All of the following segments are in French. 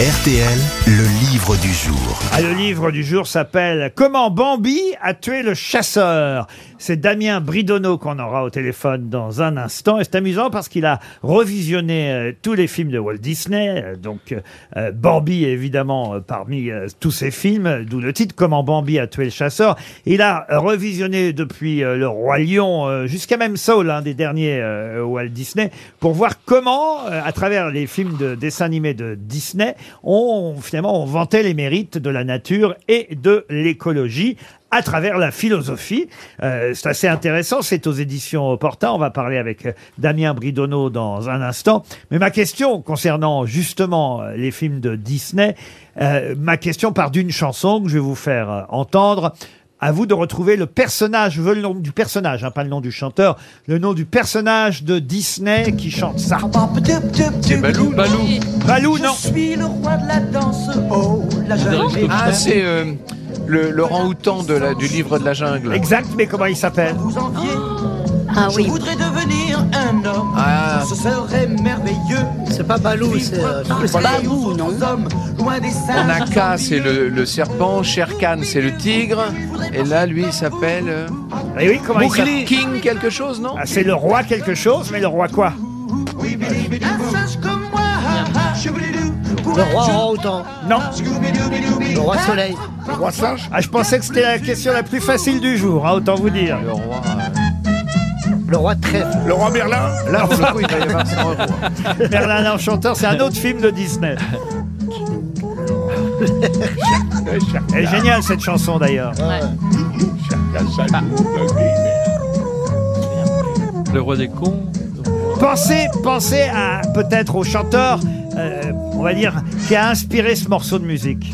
RTL, le livre du jour. Ah, le livre du jour s'appelle Comment Bambi a tué le chasseur. C'est Damien Bridonneau qu'on aura au téléphone dans un instant. Et c'est amusant parce qu'il a revisionné euh, tous les films de Walt Disney. Euh, donc euh, Bambi évidemment parmi tous ces films, d'où le titre Comment Bambi a tué le chasseur. Il a revisionné depuis Le Roi Lion jusqu'à même Saul, un des derniers Walt Disney, pour voir comment, à travers les films de dessins animés de Disney, on finalement on vantait les mérites de la nature et de l'écologie à travers la philosophie. Euh, c'est assez intéressant, c'est aux éditions Opportun. On va parler avec euh, Damien Bridonneau dans un instant. Mais ma question concernant justement euh, les films de Disney, euh, ma question part d'une chanson que je vais vous faire entendre. À vous de retrouver le personnage, je veux le nom du personnage, hein, pas le nom du chanteur, le nom du personnage de Disney qui chante ça. C'est Balou, Balou. Balou, non. Je suis le roi de la danse. Oh, la. Ah, c'est euh, le, le rang-outan de la- du livre de la jungle. Exact, mais comment il s'appelle Vous enviez Ah Je oui, voudrais devenir un homme. Ah. Ce serait merveilleux. c'est pas Balou, c'est euh, c'est Babou, non Hommes, loin des singes. Onaka, c'est le, le serpent. Shere Khan, c'est le tigre. Et là, lui, il s'appelle. euh, Eh oui, comment il s'appelle. King, quelque chose, non Ah, C'est le roi quelque chose, mais le roi quoi Un singe comme moi. Le roi autant. Non Le roi soleil. Le roi singe Ah, je pensais que c'était la question la plus facile du jour, hein, autant vous dire. Le roi. euh, Le roi trèfle. Le roi Merlin Là, pour le coup, il va y avoir roi. Merlin l'Enchanteur, c'est un autre film de Disney. Elle est géniale cette chanson d'ailleurs. Le roi des cons. Pensez, pensez à peut-être au chanteur, euh, on va dire, qui a inspiré ce morceau de musique.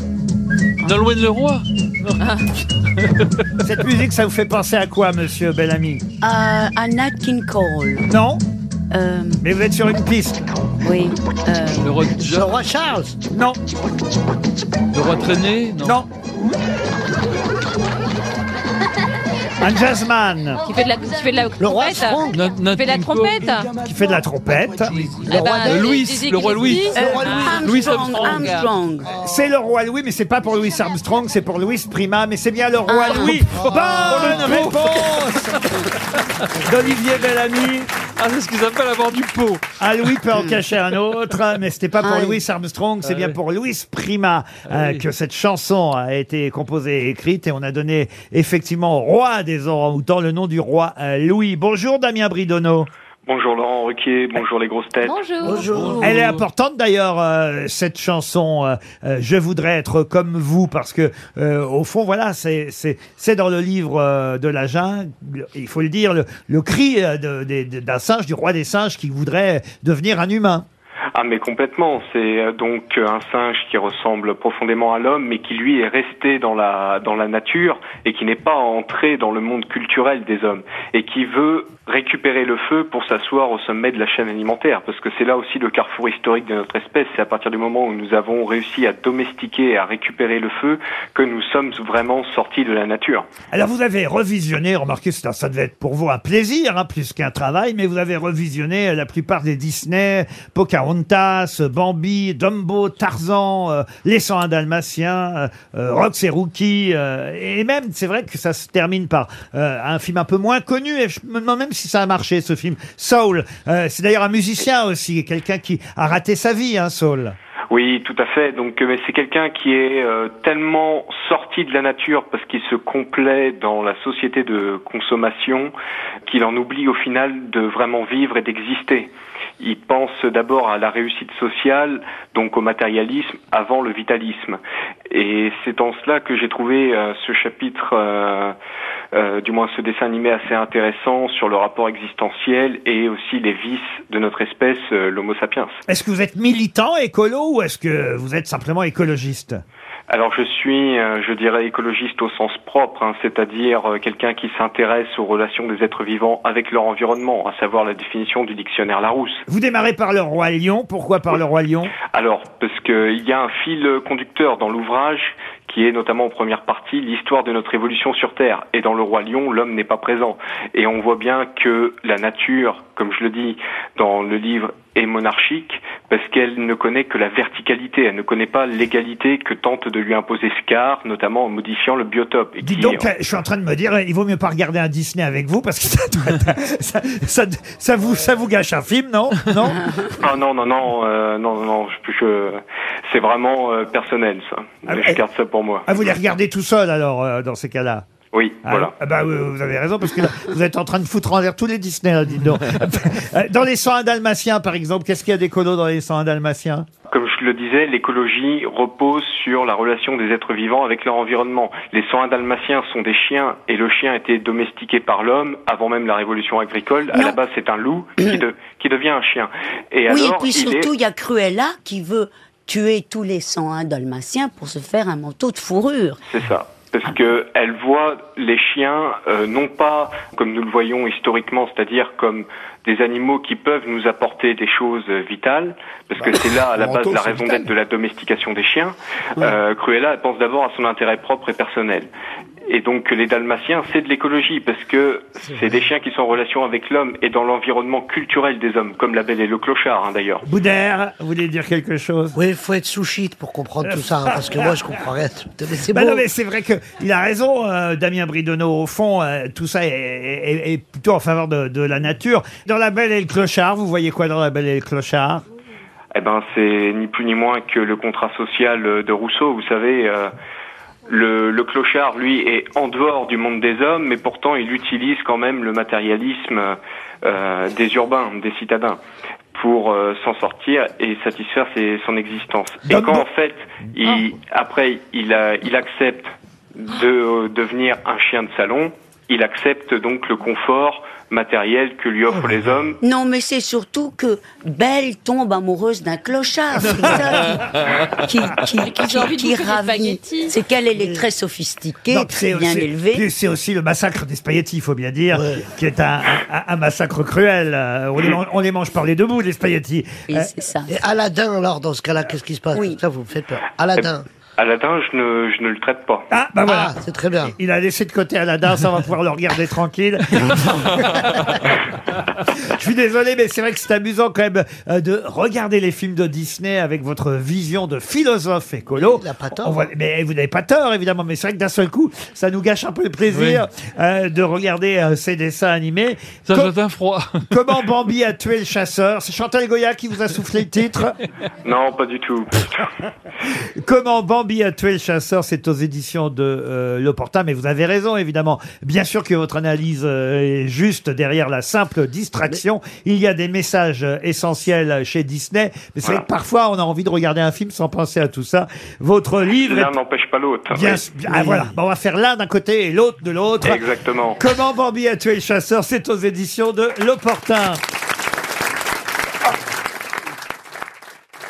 Nolwenn le roi. Cette musique, ça vous fait penser à quoi, monsieur Bellamy? À, à Nat King Cole. Non? Euh, Mais vous êtes sur une piste oui. euh, Le roi Le John. roi Charles? Non, Le roi traîné? Non. non. Un jazzman Qui fait de la, qui fait de la Le roi trompette. Franck. Qui fait de la trompette. qui fait de la trompette. Eh roi ben, de- Dizzy Louis, le roi Louis. euh, roi Louis. Louis Armstrong. Armstrong. Armstrong. C'est le roi Louis, mais c'est pas pour Louis Armstrong, c'est pour Louis Prima, mais c'est bien le roi Louis. Bonne réponse d'Olivier Bellamy. Ah, c'est ce qu'ils appellent avoir du pot. Ah, Louis peut en cacher un autre, mais c'était pas pour Ah oui. Louis Armstrong, c'est Ah bien oui. pour Louis Prima euh, oui. que cette chanson a été composée et écrite, et on a donné effectivement au roi des orang-outans le nom du roi euh, Louis. Bonjour Damien Bridonneau. Bonjour Laurent Ruquier, bonjour les grosses têtes. Bonjour. Bonjour. Elle est importante d'ailleurs euh, cette chanson. euh, euh, Je voudrais être comme vous parce que euh, au fond voilà c'est c'est c'est dans le livre euh, de la jungle. Il faut le dire le, le cri euh, de- de- de- d'un singe du roi des singes qui voudrait devenir un humain. Ah mais complètement, c'est euh, donc euh, un singe qui ressemble profondément à l'homme mais qui lui est resté dans la dans la nature et qui n'est pas entré dans le monde culturel des hommes et qui veut récupérer le feu pour s'asseoir au sommet de la chaîne alimentaire parce que c'est là aussi le carrefour historique de notre espèce, c'est à partir du moment où nous avons réussi à domestiquer et à récupérer le feu que nous sommes vraiment sortis de la nature. Alors vous avez revisionné, remarquez ça, ça devait être pour vous un plaisir hein, plus qu'un travail, mais vous avez revisionné euh, la plupart des Disney, Pocahontas, Bambi, Dumbo, Tarzan, euh, Les 101 Dalmatiens, euh, euh, Rox et Rookie, et même c'est vrai que ça se termine par un film un peu moins connu, et je me demande même si ça a marché ce film, Soul. Euh, c'est d'ailleurs un musicien aussi, quelqu'un qui a raté sa vie, hein, Soul. Oui, tout à fait. Donc, euh, mais c'est quelqu'un qui est euh, tellement sorti de la nature parce qu'il se complaît dans la société de consommation qu'il en oublie au final de vraiment vivre et d'exister. Il pense d'abord à la réussite sociale, donc au matérialisme, avant le vitalisme. Et c'est en cela que j'ai trouvé ce chapitre, du moins ce dessin animé assez intéressant sur le rapport existentiel et aussi les vices de notre espèce, euh, l'Homo sapiens. Est-ce que vous êtes militant écolo ou est-ce que vous êtes simplement écologiste? Alors je suis, euh, je dirais, écologiste au sens propre, hein, c'est-à-dire euh, quelqu'un qui s'intéresse aux relations des êtres vivants avec leur environnement, à savoir la définition du dictionnaire Larousse. Vous démarrez par le roi lion. Pourquoi par le roi lion? Alors, parce qu'il y a un fil conducteur dans l'ouvrage qui est notamment en première partie l'histoire de notre évolution sur Terre. Et dans le roi lion, l'homme n'est pas présent. Et on voit bien que la nature, comme je le dis dans le livre, est monarchique parce qu'elle ne connaît que la verticalité, elle ne connaît pas l'égalité que tente de lui imposer Scar, notamment en modifiant le biotope. Et Dis qui- donc, je suis en train de me dire, il vaut mieux pas regarder un Disney avec vous parce que ça, doit ça, ça- ça vous, ça vous gâche un film, non? Non? Ah non, non, non, euh, non, non, non, je, je- c'est vraiment euh, personnel ça. Ah, je garde ça pour moi. Ah, vous les regardez tout seul alors, euh, dans ces cas-là Oui, Ah, voilà. ah bah vous avez raison parce que là, vous êtes en train de foutre en l'air tous les Disney, là, dites donc. Euh, Dans les 101 Dalmatiens, par exemple, qu'est-ce qu'il y a d'écolo dans les 101 Dalmatiens? Comme je le disais, l'écologie repose sur la relation des êtres vivants avec leur environnement. Les 101 dalmatiens sont des chiens et le chien a été domestiqué par l'homme avant même la révolution agricole. À Non. la base, c'est un loup qui, de- qui devient un chien. Et oui, et puis il surtout, est... il y a Cruella qui veut tuer tous les 101 dalmatiens pour se faire un manteau de fourrure. C'est ça. Parce que elle voit les chiens euh, non pas comme nous le voyons historiquement, c'est-à-dire comme des animaux qui peuvent nous apporter des choses euh, vitales, parce que c'est là à la base la raison d'être de la domestication des chiens. Euh, Cruella, elle pense d'abord à son intérêt propre et personnel. Et donc les Dalmatiens, c'est de l'écologie, parce que c'est des chiens qui sont en relation avec l'homme et dans l'environnement culturel des hommes, comme la Belle et le Clochard hein, d'ailleurs. Boudère, vous voulez dire quelque chose? Oui, il faut être sous-shit pour comprendre tout ça, hein, parce que moi, je comprends rien. Mais c'est Bah beau. non, mais c'est vrai que il a raison, euh, Damien Bridonneau. Au fond, euh, tout ça est, est- est plutôt en faveur de, de la nature. Dans La Belle et le Clochard, vous voyez quoi dans La Belle et le Clochard? Eh ben, c'est ni plus ni moins que le contrat social de Rousseau. Vous savez, euh, le, le clochard, lui, est en dehors du monde des hommes, mais pourtant, il utilise quand même le matérialisme euh, des urbains, des citadins, pour euh, s'en sortir et satisfaire ses- son existence. Et quand en fait, il, après, il, a- il accepte de euh, devenir un chien de salon, il accepte donc le confort matériel que lui offrent les hommes Non, mais c'est surtout que Belle tombe amoureuse d'un clochard. C'est ça qui, qui, ravit. C'est qu'elle elle est très sophistiquée, très bien élevée. puis C'est aussi le massacre des spaghettis, il faut bien dire, qui est un, un- un massacre cruel. Euh, On les, mange, on les mange par les deux bouts, les spaghettis. Oui, Euh, c'est ça. Et Aladdin, alors, dans ce cas-là, qu'est-ce qui se passe? Oui. Ça, vous me faites peur. Aladdin. Aladdin, je ne, je ne le traite pas. ah, bah voilà. Ah, c'est très bien. Il a laissé de côté Aladdin, ça on va pouvoir le regarder tranquille. Je suis désolé, mais c'est vrai que c'est amusant quand même euh, de regarder les films de Disney avec votre vision de philosophe écolo. Il a pas tort. On voit- mais vous n'avez pas tort, évidemment, mais c'est vrai que d'un seul coup, ça nous gâche un peu le plaisir euh, de regarder euh, ces dessins animés. Ça Co- jette un froid. Comment Bambi a tué le chasseur? C'est Chantal Goya qui vous a soufflé le titre? Non, pas du tout. Comment Bambi a tué le chasseur, c'est aux éditions de euh, L'Opportun, mais vous avez raison, évidemment. Bien sûr que votre analyse euh, est juste derrière la simple distraction. Il y a des messages euh, essentiels chez Disney, mais c'est vrai que parfois on a envie de regarder un film sans penser à tout ça. Votre livre L'un est n'empêche pas l'autre. bien... Oui. Ah voilà, Bon, on va faire l'un d'un côté et l'autre de l'autre. Exactement. Comment Bambi a tué le chasseur, c'est aux éditions de L'Opportun.